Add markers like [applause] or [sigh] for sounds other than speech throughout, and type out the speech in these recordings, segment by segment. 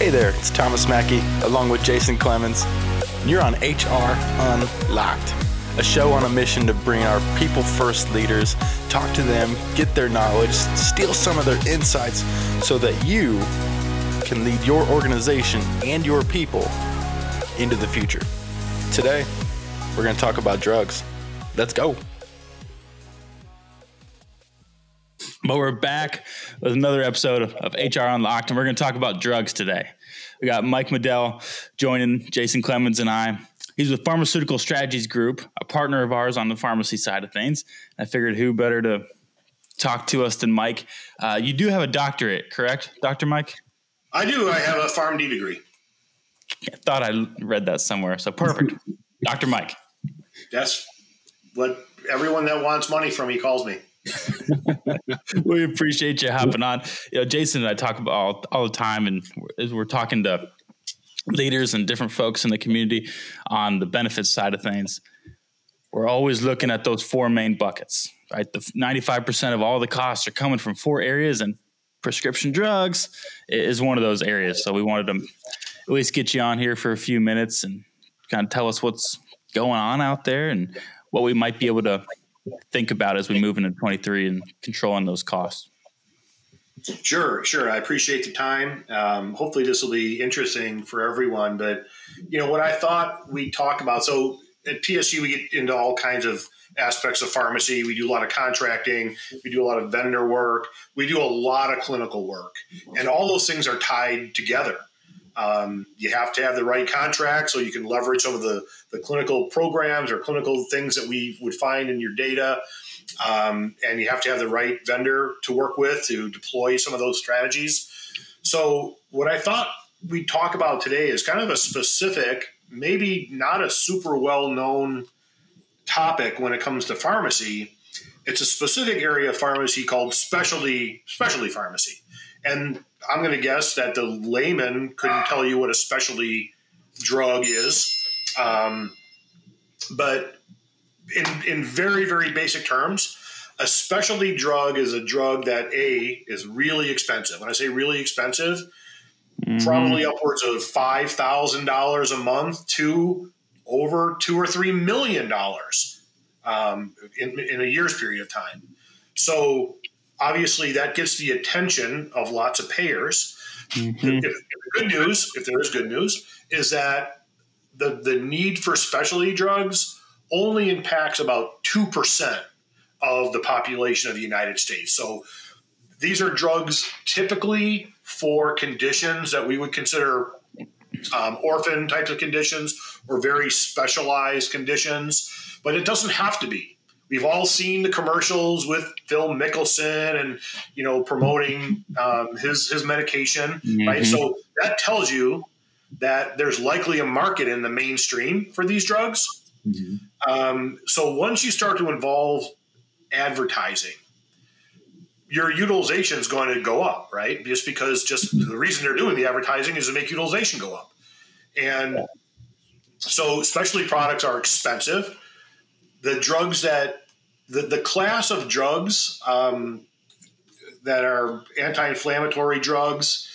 Hey there, it's Thomas Mackey along with Jason Clemens. You're on HR Unlocked, a show on a mission to bring our people first leaders, talk to them, get their knowledge, steal some of their insights so that you can lead your organization and your people into the future. Today, we're going to talk about drugs. Let's go. But we're back with another episode of, of HR Unlocked, and we're going to talk about drugs today. We got Mike Medel joining Jason Clemens and I. He's with Pharmaceutical Strategies Group, a partner of ours on the pharmacy side of things. I figured who better to talk to us than Mike. Uh, you do have a doctorate, correct, Dr. Mike? I do. I have a PharmD degree. I thought I read that somewhere. So perfect. [laughs] Dr. Mike. That's what everyone that wants money from me calls me. [laughs] we appreciate you hopping on. You know, Jason and I talk about all, all the time, and as we're talking to leaders and different folks in the community on the benefits side of things, we're always looking at those four main buckets. Right, the ninety-five percent of all the costs are coming from four areas, and prescription drugs is one of those areas. So we wanted to at least get you on here for a few minutes and kind of tell us what's going on out there and what we might be able to think about as we move into 23 and controlling those costs. Sure, sure. I appreciate the time. Um, hopefully, this will be interesting for everyone. But you know what I thought we talk about. So at PSG, we get into all kinds of aspects of pharmacy. We do a lot of contracting. We do a lot of vendor work. We do a lot of clinical work, and all those things are tied together. Um, you have to have the right contract so you can leverage some of the, the clinical programs or clinical things that we would find in your data. Um, and you have to have the right vendor to work with to deploy some of those strategies. So, what I thought we'd talk about today is kind of a specific, maybe not a super well known topic when it comes to pharmacy. It's a specific area of pharmacy called specialty specialty pharmacy. And I'm going to guess that the layman couldn't tell you what a specialty drug is. Um, but in, in very, very basic terms, a specialty drug is a drug that A is really expensive. When I say really expensive, mm-hmm. probably upwards of $5,000 a month to over two or three million dollars um, in, in a year's period of time. So obviously that gets the attention of lots of payers. Mm-hmm. If, if the good news, if there is good news, is that the, the need for specialty drugs only impacts about 2% of the population of the United States. So these are drugs typically for conditions that we would consider um, orphan types of conditions or very specialized conditions, but it doesn't have to be. We've all seen the commercials with Phil Mickelson and you know promoting um, his his medication, mm-hmm. right? So that tells you that there's likely a market in the mainstream for these drugs. Mm-hmm. Um, so once you start to involve advertising, your utilization is going to go up, right? Just because just the reason they're doing the advertising is to make utilization go up, and so specialty products are expensive the drugs that the, the class of drugs um, that are anti-inflammatory drugs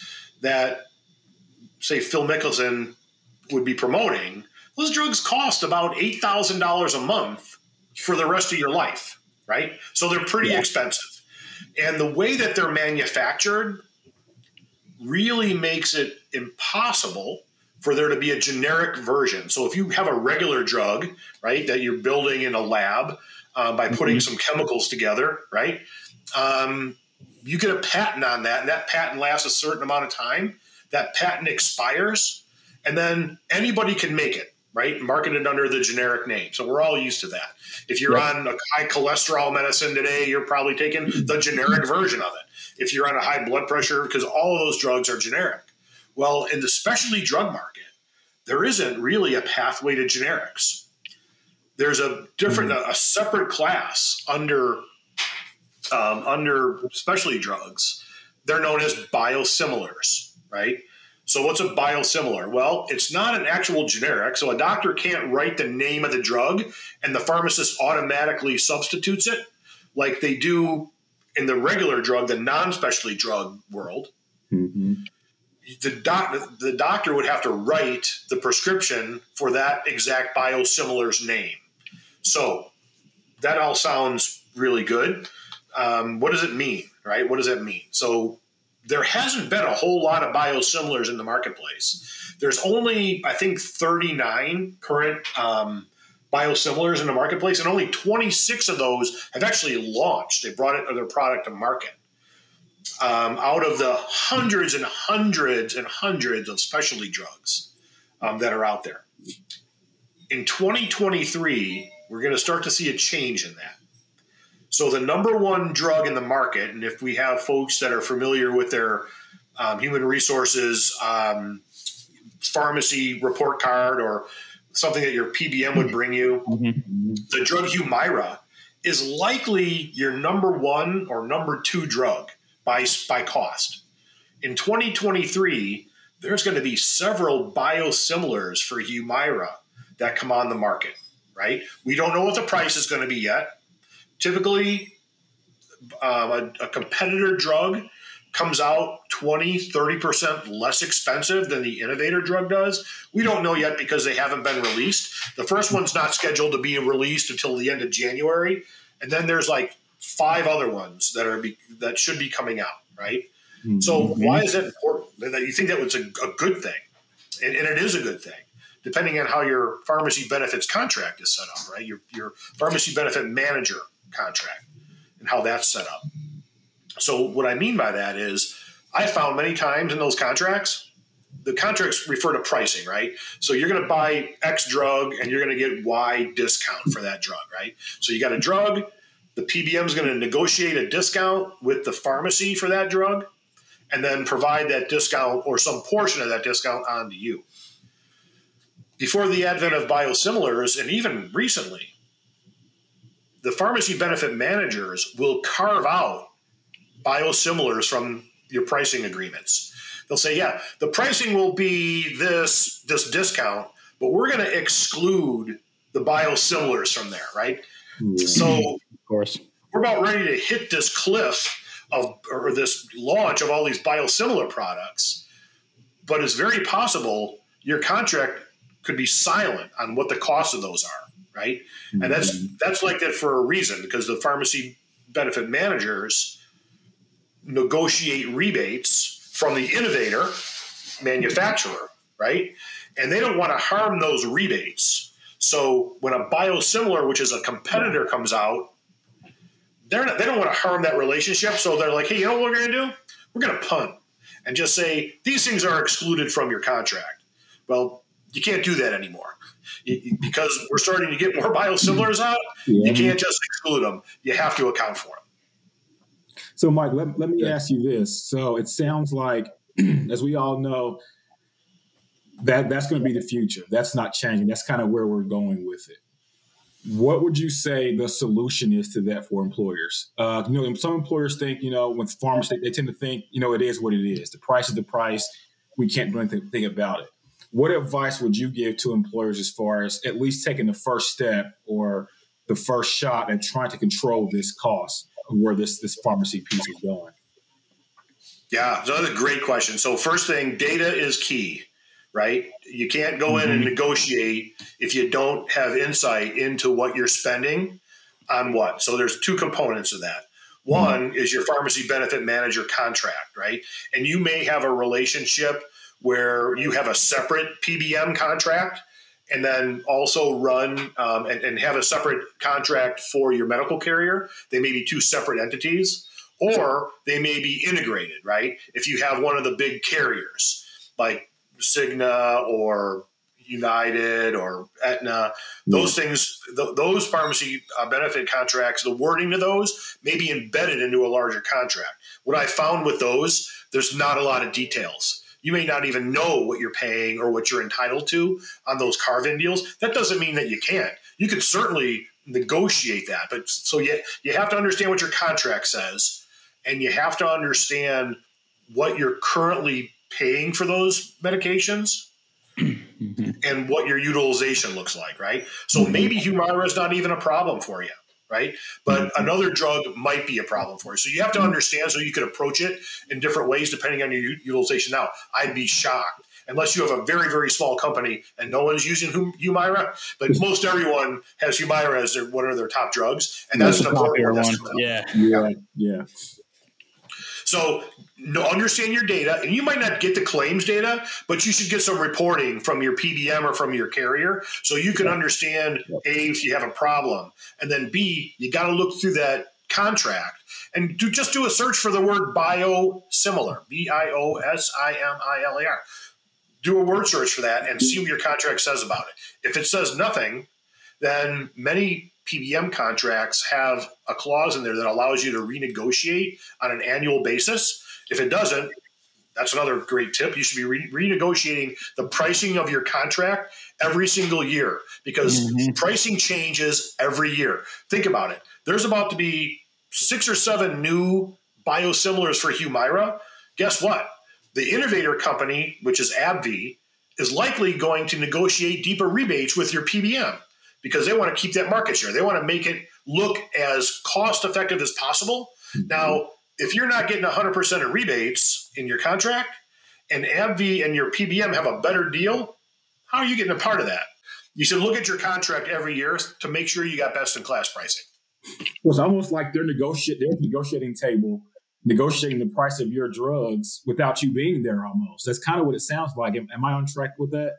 that say Phil Mickelson would be promoting, those drugs cost about eight thousand dollars a month for the rest of your life, right? So they're pretty yeah. expensive, and the way that they're manufactured really makes it impossible for there to be a generic version. So if you have a regular drug, right, that you're building in a lab uh, by putting mm-hmm. some chemicals together, right, um, you get a patent on that, and that patent lasts a certain amount of time. That patent expires, and then anybody can make it, right, marketed under the generic name. So we're all used to that. If you're right. on a high cholesterol medicine today, you're probably taking the generic version of it. If you're on a high blood pressure, because all of those drugs are generic. Well, in the specialty drug market, there isn't really a pathway to generics. There's a different, mm-hmm. a separate class under um, under specialty drugs. They're known as biosimilars, right? So, what's a biosimilar? Well, it's not an actual generic. So, a doctor can't write the name of the drug and the pharmacist automatically substitutes it like they do in the regular drug, the non specialty drug world. Mm-hmm the doc the doctor would have to write the prescription for that exact biosimilar's name. So that all sounds really good. Um, what does it mean, right? What does that mean? So there hasn't been a whole lot of biosimilars in the marketplace. There's only, I think, 39 current um, biosimilars in the marketplace, and only 26 of those have actually launched. They brought it, or their product to market. Um, out of the hundreds and hundreds and hundreds of specialty drugs um, that are out there. In 2023, we're going to start to see a change in that. So, the number one drug in the market, and if we have folks that are familiar with their um, human resources um, pharmacy report card or something that your PBM would bring you, mm-hmm. the drug Humira is likely your number one or number two drug by, by cost. In 2023, there's going to be several biosimilars for Humira that come on the market, right? We don't know what the price is going to be yet. Typically, um, a, a competitor drug comes out 20, 30% less expensive than the innovator drug does. We don't know yet because they haven't been released. The first one's not scheduled to be released until the end of January. And then there's like five other ones that are be, that should be coming out, right? Mm-hmm. So why is that important? That you think that was a, a good thing, and, and, it is a good thing, depending on how your pharmacy benefits contract is set up, right? Your your pharmacy benefit manager contract and how that's set up. So what I mean by that is, I found many times in those contracts, the contracts refer to pricing, right? So you're going to buy X drug and you're going to get Y discount for that drug, right? So you got a drug, the PBM is going to negotiate a discount with the pharmacy for that drug and then provide that discount or some portion of that discount on to you. Before the advent of biosimilars, and even recently, the pharmacy benefit managers will carve out biosimilars from your pricing agreements. They'll say, yeah, the pricing will be this this discount, but we're going to exclude the biosimilars from there, right? Mm-hmm. So of course. We're about ready to hit this cliff of or this launch of all these biosimilar products. But it's very possible your contract could be silent on what the cost of those are, right? Mm-hmm. And that's mm-hmm. that's like that for a reason because the pharmacy benefit managers negotiate rebates from the innovator manufacturer, right? And they don't want to harm those rebates. So when a biosimilar, which is a competitor, comes out, they're not, they don't want to harm that relationship. So they're like, hey, you know what we're going to do? We're going to punt and just say these things are excluded from your contract. Well, you can't do that anymore because we're starting to get more [laughs] biosimilars out. Yeah. You can't just exclude them. You have to account for them. So, Mike, let, let me yeah. ask you this. So, it sounds like, [clears throat] as we all know, that that's going to be the future. That's not changing. That's kind of where we're going with it what would you say the solution is to that for employers? Uh, you know, some employers think, you know, when farmers, they, they, tend to think, you know, it is what it is. The price is the price. We can't do anything about it. What advice would you give to employers as far as at least taking the first step or the first shot at trying to control this cost where this this pharmacy piece is going? Yeah, that's a great question. So first thing, data is key right? You can't go in and mm-hmm. negotiate if you don't have insight into what you're spending on what. So there's two components of that. One mm-hmm. is your pharmacy benefit manager contract, right? And you may have a relationship where you have a separate PBM contract and then also run um, and, and have a separate contract for your medical carrier. They may be two separate entities or they may be integrated, right? If you have one of the big carriers like Cigna or United or Aetna, those things, th- those pharmacy uh, benefit contracts, the wording to those may be embedded into a larger contract. What I found with those, there's not a lot of details. You may not even know what you're paying or what you're entitled to on those carve-in deals. That doesn't mean that you can't. You can certainly negotiate that, but so you you have to understand what your contract says, and you have to understand what you're currently paying for those medications mm-hmm. [clears throat] and what your utilization looks like, right? So mm-hmm. maybe Humira is not even a problem for you, right? But mm-hmm. another drug might be a problem for you. So you have to understand so you could approach it in different ways depending on your utilization. Now, I'd be shocked unless you have a very, very small company and no one's using Humira. But most everyone has Humira as their, one of their top drugs. And that's, that's an important one. Yeah. Yeah. Yeah. So understand your data, and you might not get the claims data, but you should get some reporting from your PBM or from your carrier, so you can understand a if you have a problem, and then b you got to look through that contract and do just do a search for the word biosimilar, B I O S I M I L A R. Do a word search for that and see what your contract says about it. If it says nothing, then many PBM contracts have a clause in there that allows you to renegotiate on an annual basis. If it doesn't, that's another great tip. You should be re- renegotiating the pricing of your contract every single year because mm-hmm. pricing changes every year. Think about it. There's about to be six or seven new biosimilars for Humira. Guess what? The innovator company, which is AbbVie, is likely going to negotiate deeper rebates with your PBM because they want to keep that market share. They want to make it look as cost effective as possible. Mm-hmm. Now, if you're not getting 100% of rebates in your contract and AbbVie and your PBM have a better deal, how are you getting a part of that? You should look at your contract every year to make sure you got best in class pricing. It's almost like they're negotiating their negotiating table, negotiating the price of your drugs without you being there almost. That's kind of what it sounds like. Am, am I on track with that?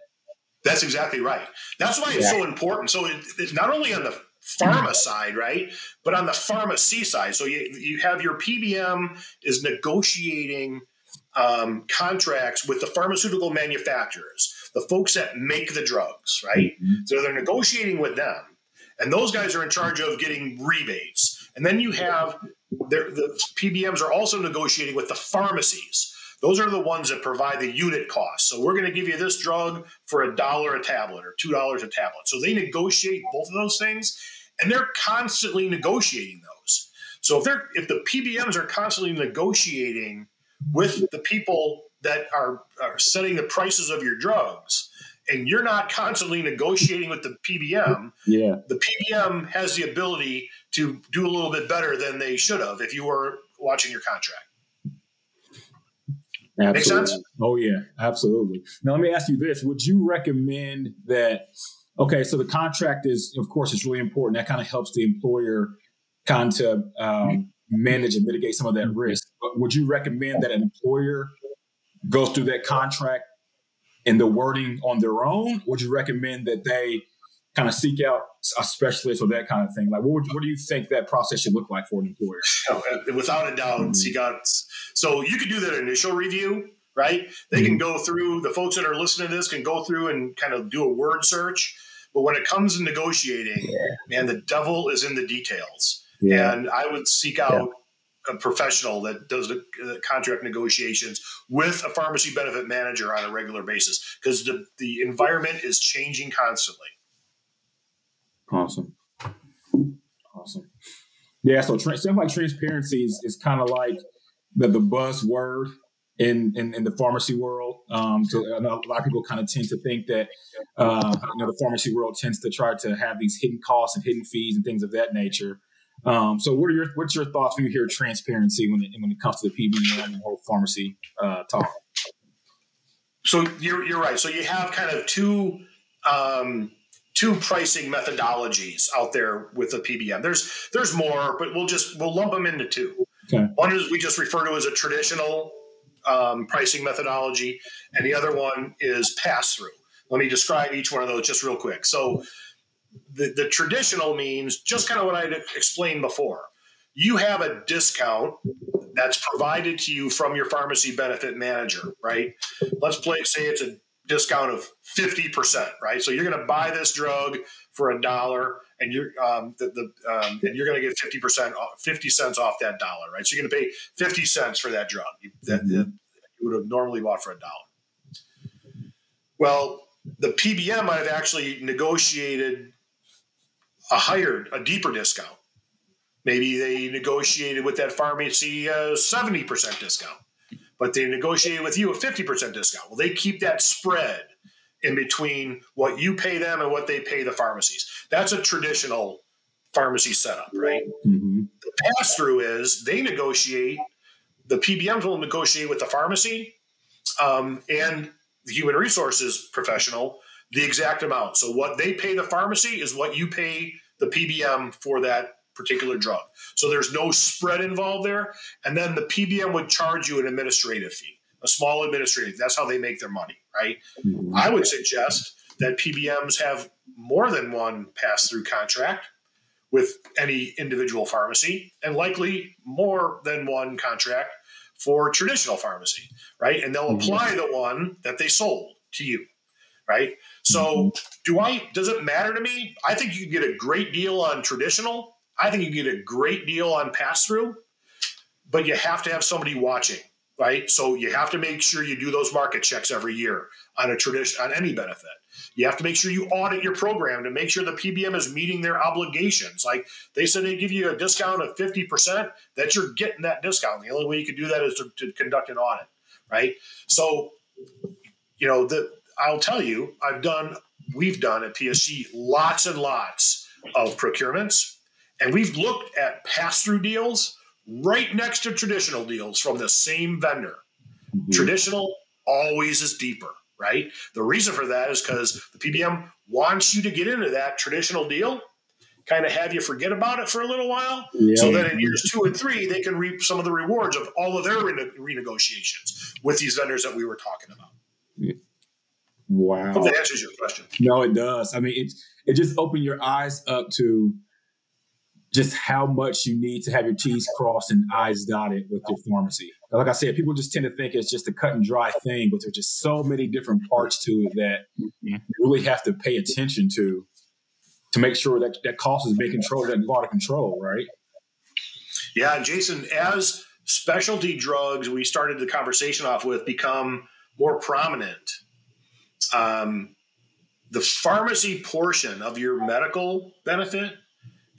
That's exactly right. That's why it's yeah. so important. So it, it's not only on the pharma side, right, but on the pharmacy side. So you you have your PBM is negotiating um, contracts with the pharmaceutical manufacturers, the folks that make the drugs, right? Mm-hmm. So they're negotiating with them, and those guys are in charge of getting rebates. And then you have the PBMs are also negotiating with the pharmacies. Those are the ones that provide the unit cost. So we're going to give you this drug for a dollar a tablet or two dollars a tablet. So they negotiate both of those things, and they're constantly negotiating those. So if they're if the PBMs are constantly negotiating with the people that are, are setting the prices of your drugs, and you're not constantly negotiating with the PBM, yeah. the PBM has the ability to do a little bit better than they should have if you were watching your contract. Absolutely. Oh yeah, absolutely. Now let me ask you this: Would you recommend that? Okay, so the contract is, of course, it's really important. That kind of helps the employer kind of um, manage and mitigate some of that risk. But would you recommend that an employer goes through that contract and the wording on their own? Would you recommend that they kind of seek out a specialist or that kind of thing? Like, what, would, what do you think that process should look like for an employer? Oh, without a doubt, mm-hmm. seek out. So you could do that initial review, right? They mm-hmm. can go through, the folks that are listening to this can go through and kind of do a word search. But when it comes to negotiating, yeah. man, the devil is in the details. Yeah. And I would seek out yeah. a professional that does the, the, contract negotiations with a pharmacy benefit manager on a regular basis because the, the environment is changing constantly. Awesome. Awesome. Yeah, so tra- stuff like transparency is, is kind of like the, the buzzword in, in, in the pharmacy world. Um, so a lot of people kind of tend to think that uh, you know the pharmacy world tends to try to have these hidden costs and hidden fees and things of that nature. Um, so what are your what's your thoughts when you hear transparency when it, when it comes to the PBM and the whole pharmacy uh, talk? So you're you're right. So you have kind of two um, two pricing methodologies out there with the PBM. There's there's more, but we'll just we'll lump them into two. Okay. One is we just refer to as a traditional um, pricing methodology, and the other one is pass through. Let me describe each one of those just real quick. So the, the traditional means just kind of what I explained before. You have a discount that's provided to you from your pharmacy benefit manager, right? Let's play say it's a discount of 50%, right? So you're going to buy this drug for a dollar and you're um, the, the um, and you're going to get 50% off, 50 cents off that dollar, right? So you're going to pay 50 cents for that drug you, that, mm-hmm. that you would have normally bought for a dollar. Well, the PBM might have actually negotiated a higher, a deeper discount. Maybe they negotiated with that pharmacy a 70% discount but they negotiated with you a 50% discount. Well, they keep that spread in between what you pay them and what they pay the pharmacies. That's a traditional pharmacy setup, right? Mm-hmm. The pass through is they negotiate, the PBMs will negotiate with the pharmacy um, and the human resources professional the exact amount. So what they pay the pharmacy is what you pay the PBM for that particular drug. So there's no spread involved there. And then the PBM would charge you an administrative fee, a small administrative. That's how they make their money, right? Mm-hmm. I would suggest that PBMs have more than one pass through contract with any individual pharmacy and likely more than one contract for traditional pharmacy, right? And they'll apply the one that they sold to you, right? So, mm-hmm. do I? Does it matter to me? I think you can get a great deal on traditional. I think you get a great deal on pass through, but you have to have somebody watching, right? So you have to make sure you do those market checks every year on a tradition on any benefit. You have to make sure you audit your program to make sure the PBM is meeting their obligations. Like they said, they give you a discount of 50%, that you're getting that discount. The only way you can do that is to, to conduct an audit, right? So, you know, the, I'll tell you, I've done, we've done at PSG lots and lots of procurements, and we've looked at pass through deals right next to traditional deals from the same vendor. Mm-hmm. Traditional always is deeper right? The reason for that is because the PBM wants you to get into that traditional deal, kind of have you forget about it for a little while, yeah. so that in years two and three they can reap some of the rewards of all of their rene- renegotiations with these vendors that we were talking about. Wow, Hope that answers your question. No, it does. I mean, it it just opened your eyes up to just how much you need to have your T's crossed and I's dotted with your pharmacy. Like I said, people just tend to think it's just a cut and dry thing, but there's just so many different parts to it that you really have to pay attention to to make sure that that cost is being controlled, that go out of control, right? Yeah, Jason, as specialty drugs, we started the conversation off with become more prominent. Um, the pharmacy portion of your medical benefit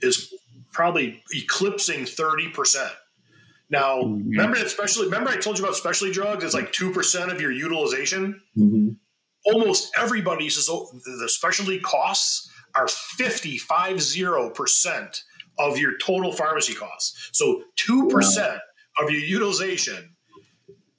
is probably eclipsing 30%. Now, mm-hmm. remember, especially remember I told you about specialty drugs. It's like two percent of your utilization. Mm-hmm. Almost everybody's the specialty costs are 50 percent of your total pharmacy costs. So two percent wow. of your utilization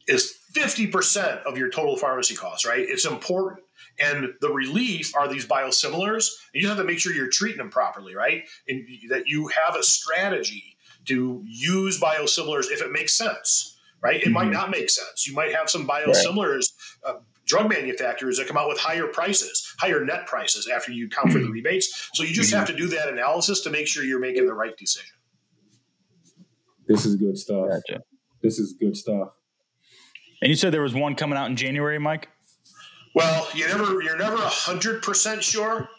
is 50% of your total pharmacy costs, right? It's important. And the relief are these biosimilars. And you have to make sure you're treating them properly, right? And that you have a strategy to use biosimilars if it makes sense, right? It mm-hmm. might not make sense. You might have some biosimilars, right. uh, drug manufacturers that come out with higher prices, higher net prices after you count for the mm-hmm. rebates. So you just mm-hmm. have to do that analysis to make sure you're making the right decision. This is good stuff. Gotcha. This is good stuff. And you said there was one coming out in January, Mike. Well, you never you're never hundred percent sure,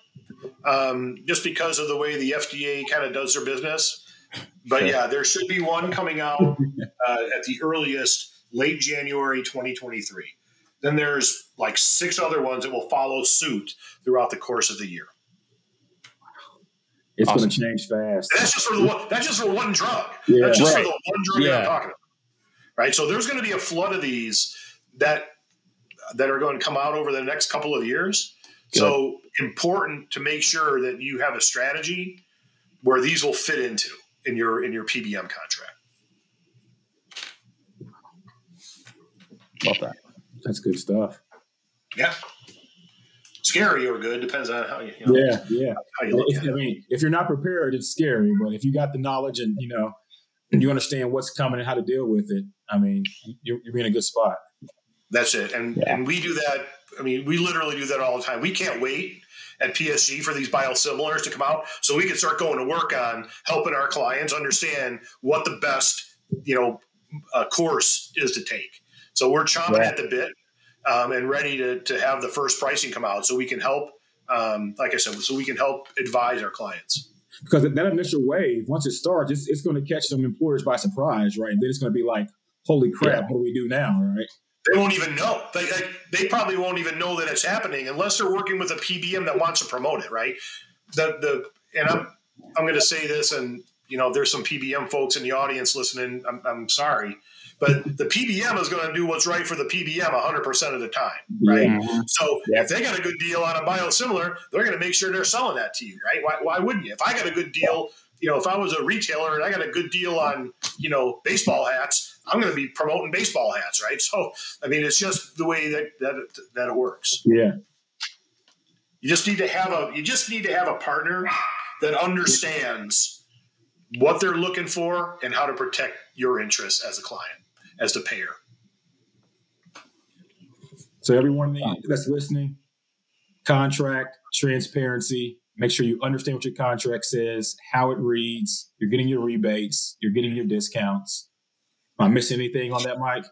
um, just because of the way the FDA kind of does their business. But sure. yeah, there should be one coming out uh, at the earliest, late January 2023. Then there's like six other ones that will follow suit throughout the course of the year. It's awesome. going to change fast. And that's just for the one. That's just for one drug. Yeah, that's just right. for the one drug yeah. I'm talking about right? So there's going to be a flood of these that that are going to come out over the next couple of years. Good. So important to make sure that you have a strategy where these will fit into in your in your PBM contract. Love that. That's good stuff. Yeah. Scary or good depends on how you. you know, yeah, yeah. How you look I mean, if you're not prepared, it's scary. But if you got the knowledge and you know you understand what's coming and how to deal with it, I mean, you're, you're in a good spot. That's it. And yeah. and we do that. I mean, we literally do that all the time. We can't wait at PSG for these biosimilars to come out so we can start going to work on helping our clients understand what the best, you know, uh, course is to take. So we're chomping yeah. at the bit um, and ready to, to have the first pricing come out so we can help, um, like I said, so we can help advise our clients because that initial wave, once it starts, it's, it's going to catch some employers by surprise, right? And then it's going to be like, holy crap, yeah. what do we do now, right? They won't even know. They, they, they, probably won't even know that it's happening unless they're working with a PBM that wants to promote it, right? The the and I'm I'm going to say this, and you know, there's some PBM folks in the audience listening. I'm, I'm sorry, but the PBM is going to do what's right for the PBM 100% of the time, right? Yeah. So yeah. if they got a good deal on a biosimilar, they're going to make sure they're selling that to you, right? Why, why wouldn't you? If I got a good deal you know, if I was a retailer and I got a good deal on, you know, baseball hats, I'm going to be promoting baseball hats, right? [laughs] So, I mean, it's just the way that that it, that it works. Yeah. You just need to have a you just need to have a partner that understands what they're looking for and how to protect your interests as a client, as the payer. So everyone that's listening, contract, transparency, make sure you understand what your contract says, how it reads, you're getting your rebates, you're getting your discounts. Am I missing anything on that, Mike?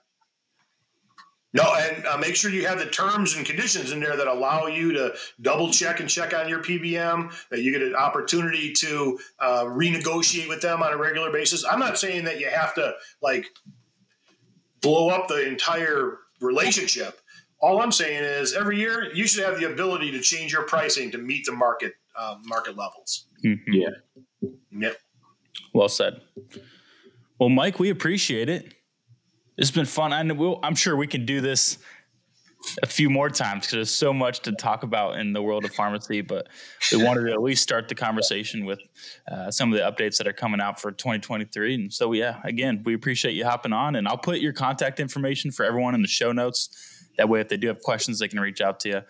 No, and uh, make sure you have the terms and conditions in there that allow you to double check and check on your PBM, that you get an opportunity to uh, renegotiate with them on a regular basis. I'm not saying that you have to like blow up the entire relationship. All I'm saying is every year you should have the ability to change your pricing to meet the market uh, market levels. Mm-hmm. Yeah. Yep. Well said. Well, Mike, we appreciate it. It's been fun. I we'll, I'm sure we can do this a few more times because there's so much to talk about in the world of pharmacy. But we wanted to at least start the conversation with uh, some of the updates that are coming out for 2023. And so, yeah, again, we appreciate you hopping on. And I'll put your contact information for everyone in the show notes. That way, if they do have questions, they can reach out to you.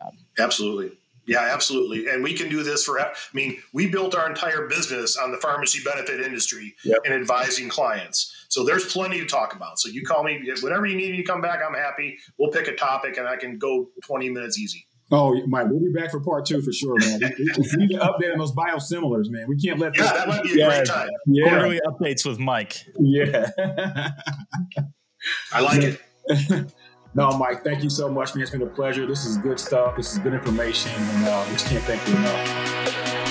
Um, Absolutely. Yeah, absolutely. And we can do this for, I mean, we built our entire business on the pharmacy benefit industry yep. and advising clients. So there's plenty to talk about. So you call me, whenever you need me to come back, I'm happy. We'll pick a topic and I can go 20 minutes easy. Oh, Mike, we'll be back for part two for sure, man. we, need to update on those biosimilars, man. We can't let yeah, that might be a yeah, great time. Yeah. Quarterly updates with Mike. Yeah. [laughs] I like it. [laughs] No, Mike, thank you so much, man. It's been a pleasure. This is good stuff. This is good information, and uh, we just can't thank you enough.